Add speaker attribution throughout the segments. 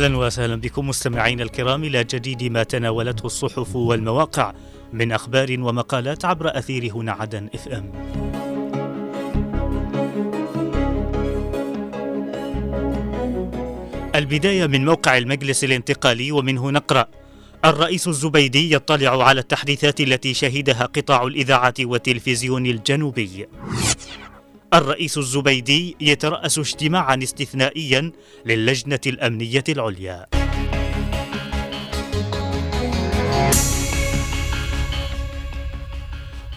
Speaker 1: أهلا وسهلا بكم مستمعينا الكرام إلى جديد ما تناولته الصحف والمواقع من أخبار ومقالات عبر أثير هنا عدن إف إم. البداية من موقع المجلس الانتقالي ومنه نقرأ الرئيس الزبيدي يطلع على التحديثات التي شهدها قطاع الإذاعة والتلفزيون الجنوبي. الرئيس الزبيدي يترأس اجتماعا استثنائيا للجنة الأمنية العليا.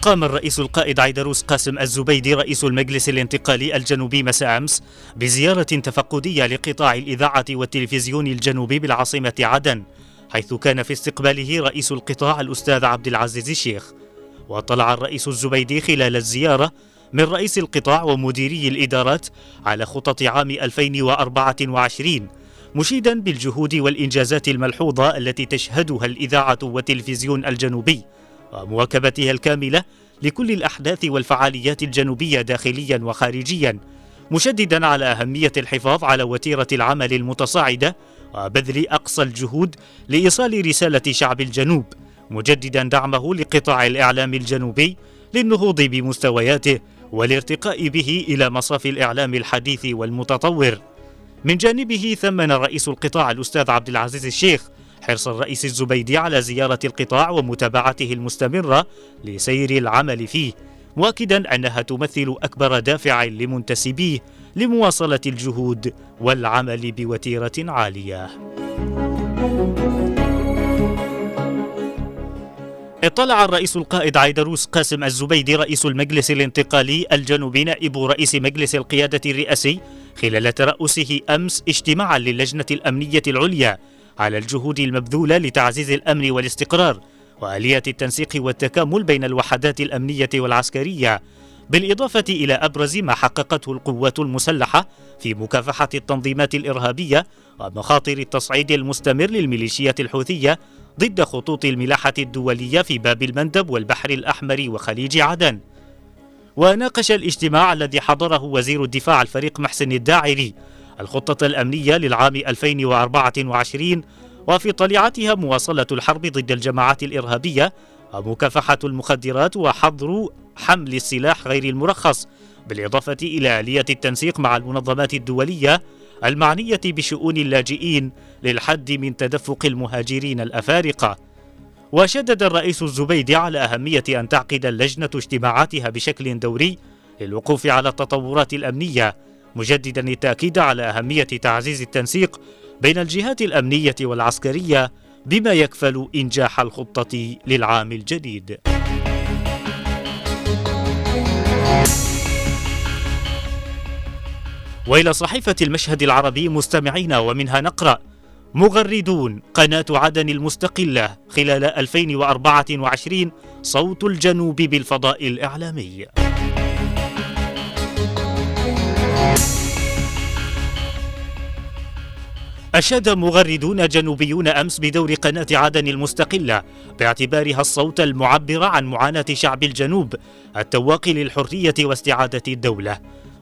Speaker 1: قام الرئيس القائد عيدروس قاسم الزبيدي رئيس المجلس الانتقالي الجنوبي مساء أمس بزيارة تفقدية لقطاع الإذاعة والتلفزيون الجنوبي بالعاصمة عدن حيث كان في استقباله رئيس القطاع الأستاذ عبد العزيز الشيخ وطلع الرئيس الزبيدي خلال الزيارة من رئيس القطاع ومديري الإدارات على خطط عام 2024 مشيدا بالجهود والإنجازات الملحوظة التي تشهدها الإذاعة والتلفزيون الجنوبي ومواكبتها الكاملة لكل الأحداث والفعاليات الجنوبية داخليا وخارجيا مشددا على أهمية الحفاظ على وتيرة العمل المتصاعدة وبذل أقصى الجهود لإيصال رسالة شعب الجنوب مجددا دعمه لقطاع الإعلام الجنوبي للنهوض بمستوياته والارتقاء به إلى مصاف الإعلام الحديث والمتطور. من جانبه ثمن رئيس القطاع الأستاذ عبد العزيز الشيخ حرص الرئيس الزبيدي على زيارة القطاع ومتابعته المستمرة لسير العمل فيه، مؤكدا أنها تمثل أكبر دافع لمنتسبيه لمواصلة الجهود والعمل بوتيرة عالية. اطلع الرئيس القائد عيدروس قاسم الزبيدي رئيس المجلس الانتقالي الجنوبي نائب رئيس مجلس القيادة الرئاسي خلال ترأسه أمس اجتماعا للجنة الأمنية العليا على الجهود المبذولة لتعزيز الأمن والاستقرار وآلية التنسيق والتكامل بين الوحدات الأمنية والعسكرية بالإضافة إلى أبرز ما حققته القوات المسلحة في مكافحة التنظيمات الإرهابية ومخاطر التصعيد المستمر للميليشيات الحوثية ضد خطوط الملاحة الدولية في باب المندب والبحر الأحمر وخليج عدن. وناقش الاجتماع الذي حضره وزير الدفاع الفريق محسن الداعري الخطة الأمنية للعام 2024 وفي طليعتها مواصلة الحرب ضد الجماعات الإرهابية ومكافحة المخدرات وحظر حمل السلاح غير المرخص بالإضافة إلى آلية التنسيق مع المنظمات الدولية المعنية بشؤون اللاجئين للحد من تدفق المهاجرين الأفارقة وشدد الرئيس الزبيدي على أهمية أن تعقد اللجنة اجتماعاتها بشكل دوري للوقوف على التطورات الأمنية مجددا التأكيد على أهمية تعزيز التنسيق بين الجهات الأمنية والعسكرية بما يكفل إنجاح الخطة للعام الجديد. وإلى صحيفة المشهد العربي مستمعين ومنها نقرأ مغردون قناة عدن المستقلة خلال 2024 صوت الجنوب بالفضاء الإعلامي. أشاد مغردون جنوبيون أمس بدور قناة عدن المستقلة باعتبارها الصوت المعبر عن معاناة شعب الجنوب التواقي للحرية واستعادة الدولة.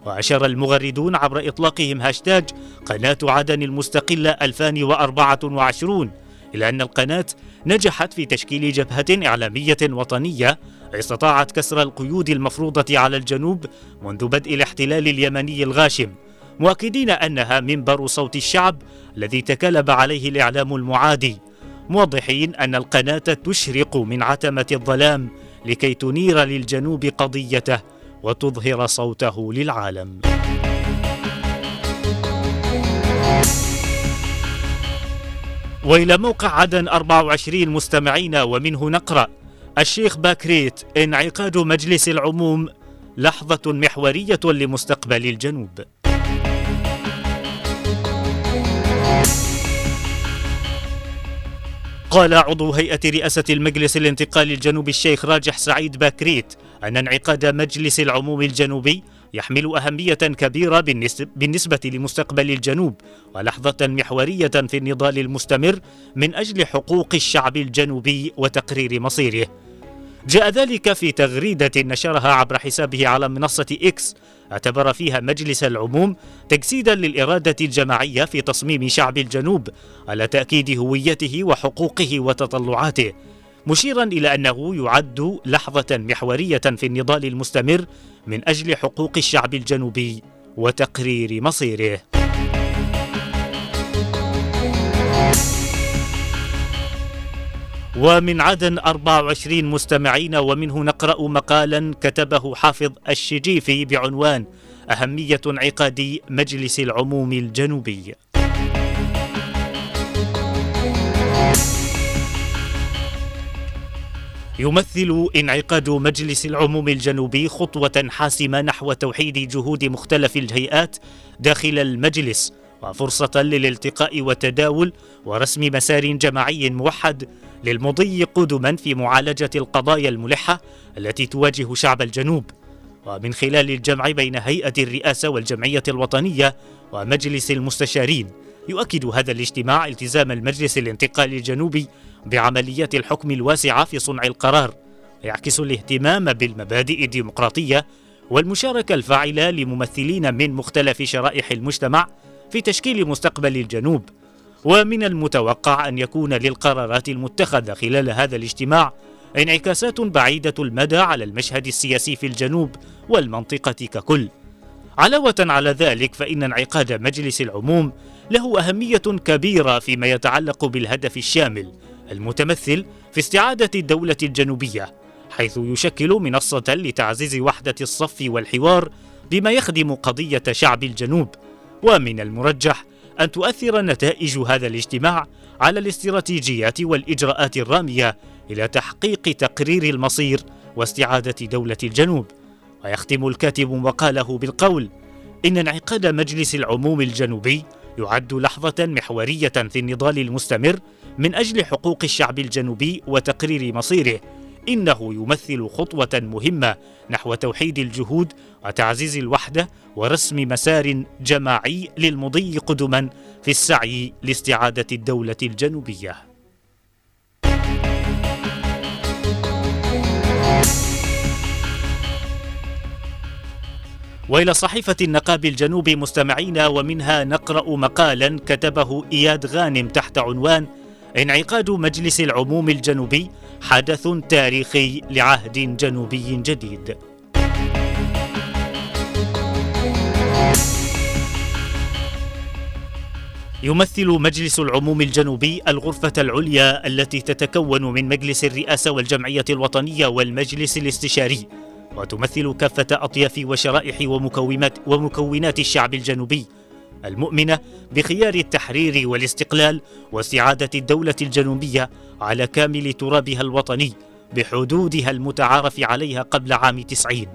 Speaker 1: وأشار المغردون عبر إطلاقهم هاشتاج قناة عدن المستقلة 2024 إلى أن القناة نجحت في تشكيل جبهة إعلامية وطنية استطاعت كسر القيود المفروضة على الجنوب منذ بدء الاحتلال اليمني الغاشم مؤكدين أنها منبر صوت الشعب الذي تكلب عليه الإعلام المعادي موضحين أن القناة تشرق من عتمة الظلام لكي تنير للجنوب قضيته وتظهر صوته للعالم. وإلى موقع عدن 24 مستمعين ومنه نقرأ الشيخ باكريت انعقاد مجلس العموم لحظة محورية لمستقبل الجنوب. قال عضو هيئة رئاسة المجلس الانتقالي الجنوبي الشيخ راجح سعيد باكريت أن انعقاد مجلس العموم الجنوبي يحمل أهمية كبيرة بالنسبة لمستقبل الجنوب ولحظة محورية في النضال المستمر من أجل حقوق الشعب الجنوبي وتقرير مصيره. جاء ذلك في تغريدة نشرها عبر حسابه على منصة إكس اعتبر فيها مجلس العموم تجسيدا للإرادة الجماعية في تصميم شعب الجنوب على تأكيد هويته وحقوقه وتطلعاته مشيرا إلى أنه يعد لحظة محورية في النضال المستمر من أجل حقوق الشعب الجنوبي وتقرير مصيره. ومن عدن 24 مستمعين ومنه نقرأ مقالا كتبه حافظ الشجيفي بعنوان أهمية انعقاد مجلس العموم الجنوبي. يمثل انعقاد مجلس العموم الجنوبي خطوة حاسمة نحو توحيد جهود مختلف الهيئات داخل المجلس وفرصة للالتقاء والتداول ورسم مسار جماعي موحد للمضي قدما في معالجة القضايا الملحة التي تواجه شعب الجنوب. ومن خلال الجمع بين هيئة الرئاسة والجمعية الوطنية ومجلس المستشارين يؤكد هذا الاجتماع التزام المجلس الانتقالي الجنوبي بعمليات الحكم الواسعة في صنع القرار ويعكس الاهتمام بالمبادئ الديمقراطية والمشاركة الفاعلة لممثلين من مختلف شرائح المجتمع في تشكيل مستقبل الجنوب. ومن المتوقع أن يكون للقرارات المتخذة خلال هذا الاجتماع انعكاسات بعيدة المدى على المشهد السياسي في الجنوب والمنطقة ككل. علاوة على ذلك فإن انعقاد مجلس العموم له أهمية كبيرة فيما يتعلق بالهدف الشامل المتمثل في استعادة الدولة الجنوبية حيث يشكل منصة لتعزيز وحدة الصف والحوار بما يخدم قضية شعب الجنوب. ومن المرجح أن تؤثر نتائج هذا الاجتماع على الاستراتيجيات والإجراءات الرامية إلى تحقيق تقرير المصير واستعادة دولة الجنوب. ويختم الكاتب مقاله بالقول إن انعقاد مجلس العموم الجنوبي يعد لحظة محورية في النضال المستمر من أجل حقوق الشعب الجنوبي وتقرير مصيره. إنه يمثل خطوة مهمة نحو توحيد الجهود وتعزيز الوحدة ورسم مسار جماعي للمضي قدما في السعي لاستعادة الدولة الجنوبية. وإلى صحيفة النقاب الجنوبي مستمعين ومنها نقرأ مقالا كتبه إياد غانم تحت عنوان انعقاد مجلس العموم الجنوبي حدث تاريخي لعهد جنوبي جديد. يمثل مجلس العموم الجنوبي الغرفة العليا التي تتكون من مجلس الرئاسة والجمعية الوطنية والمجلس الاستشاري وتمثل كافة أطياف وشرائح ومكونات ومكونات الشعب الجنوبي المؤمنة بخيار التحرير والاستقلال واستعادة الدولة الجنوبية على كامل ترابها الوطني بحدودها المتعارف عليها قبل عام تسعين.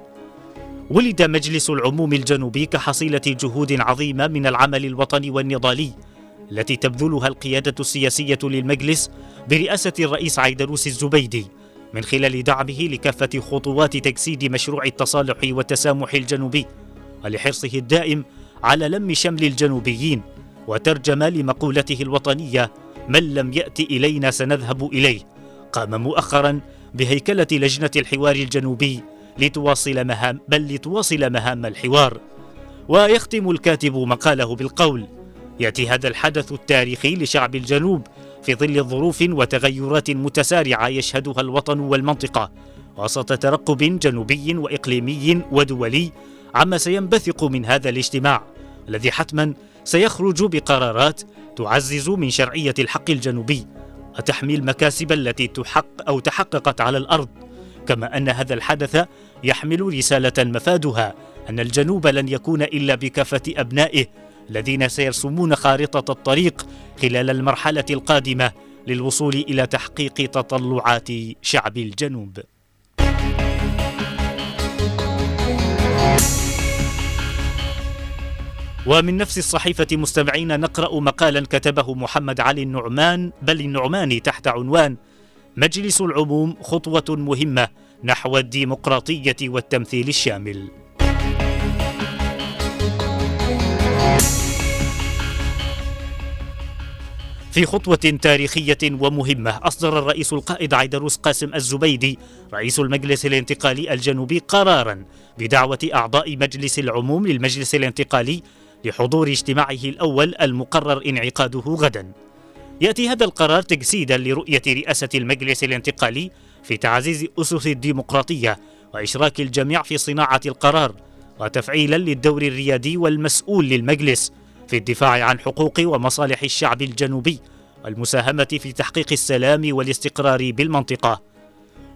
Speaker 1: ولد مجلس العموم الجنوبي كحصيلة جهود عظيمة من العمل الوطني والنضالي التي تبذلها القيادة السياسية للمجلس برئاسة الرئيس عيدروس الزبيدي من خلال دعمه لكافة خطوات تجسيد مشروع التصالح والتسامح الجنوبي ولحرصه الدائم على لم شمل الجنوبيين وترجم لمقولته الوطنية من لم يأت إلينا سنذهب إليه قام مؤخرا بهيكلة لجنة الحوار الجنوبي لتواصل مهام بل لتواصل مهام الحوار. ويختم الكاتب مقاله بالقول يأتي هذا الحدث التاريخي لشعب الجنوب في ظل ظروف وتغيرات متسارعة يشهدها الوطن والمنطقة وسط ترقب جنوبي وإقليمي ودولي عما سينبثق من هذا الاجتماع الذي حتما سيخرج بقرارات تعزز من شرعية الحق الجنوبي وتحمي المكاسب التي تحق أو تحققت على الأرض. كما أن هذا الحدث يحمل رسالة مفادها أن الجنوب لن يكون إلا بكافة أبنائه الذين سيرسمون خارطة الطريق خلال المرحلة القادمة للوصول إلى تحقيق تطلعات شعب الجنوب. ومن نفس الصحيفة مستمعين نقرأ مقالا كتبه محمد علي النعمان بل النعماني تحت عنوان مجلس العموم خطوة مهمة نحو الديمقراطية والتمثيل الشامل. في خطوة تاريخية ومهمة أصدر الرئيس القائد عيدروس قاسم الزبيدي رئيس المجلس الانتقالي الجنوبي قرارا بدعوة أعضاء مجلس العموم للمجلس الانتقالي لحضور اجتماعه الأول المقرر انعقاده غدا. يأتي هذا القرار تجسيدا لرؤية رئاسة المجلس الانتقالي في تعزيز أسس الديمقراطية وإشراك الجميع في صناعة القرار وتفعيلا للدور الريادي والمسؤول للمجلس في الدفاع عن حقوق ومصالح الشعب الجنوبي والمساهمة في تحقيق السلام والاستقرار بالمنطقة.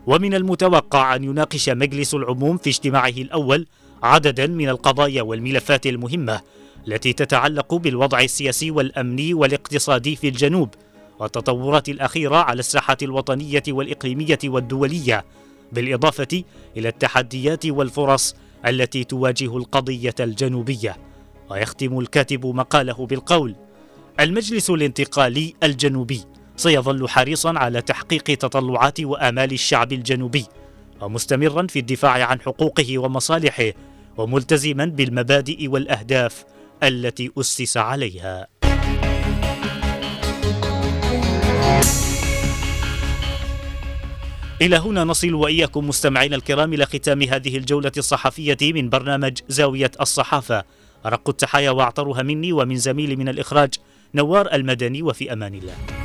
Speaker 1: ومن المتوقع أن يناقش مجلس العموم في اجتماعه الأول عددا من القضايا والملفات المهمة التي تتعلق بالوضع السياسي والأمني والاقتصادي في الجنوب والتطورات الأخيرة على الساحة الوطنية والإقليمية والدولية بالإضافة إلى التحديات والفرص التي تواجه القضية الجنوبية. ويختم الكاتب مقاله بالقول المجلس الانتقالي الجنوبي سيظل حريصا على تحقيق تطلعات وآمال الشعب الجنوبي ومستمرا في الدفاع عن حقوقه ومصالحه وملتزما بالمبادئ والأهداف التي أسس عليها. إلى هنا نصل وإياكم مستمعينا الكرام إلى ختام هذه الجولة الصحفية من برنامج زاوية الصحافة. أرق التحايا وأعطرها مني ومن زميلي من الإخراج نوار المدني وفي أمان الله.